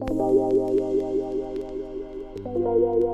呀呀呀呀呀呀呀呀呀呀呀呀呀呀呀呀呀呀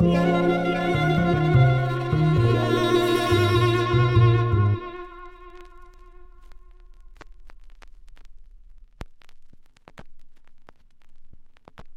Yeah.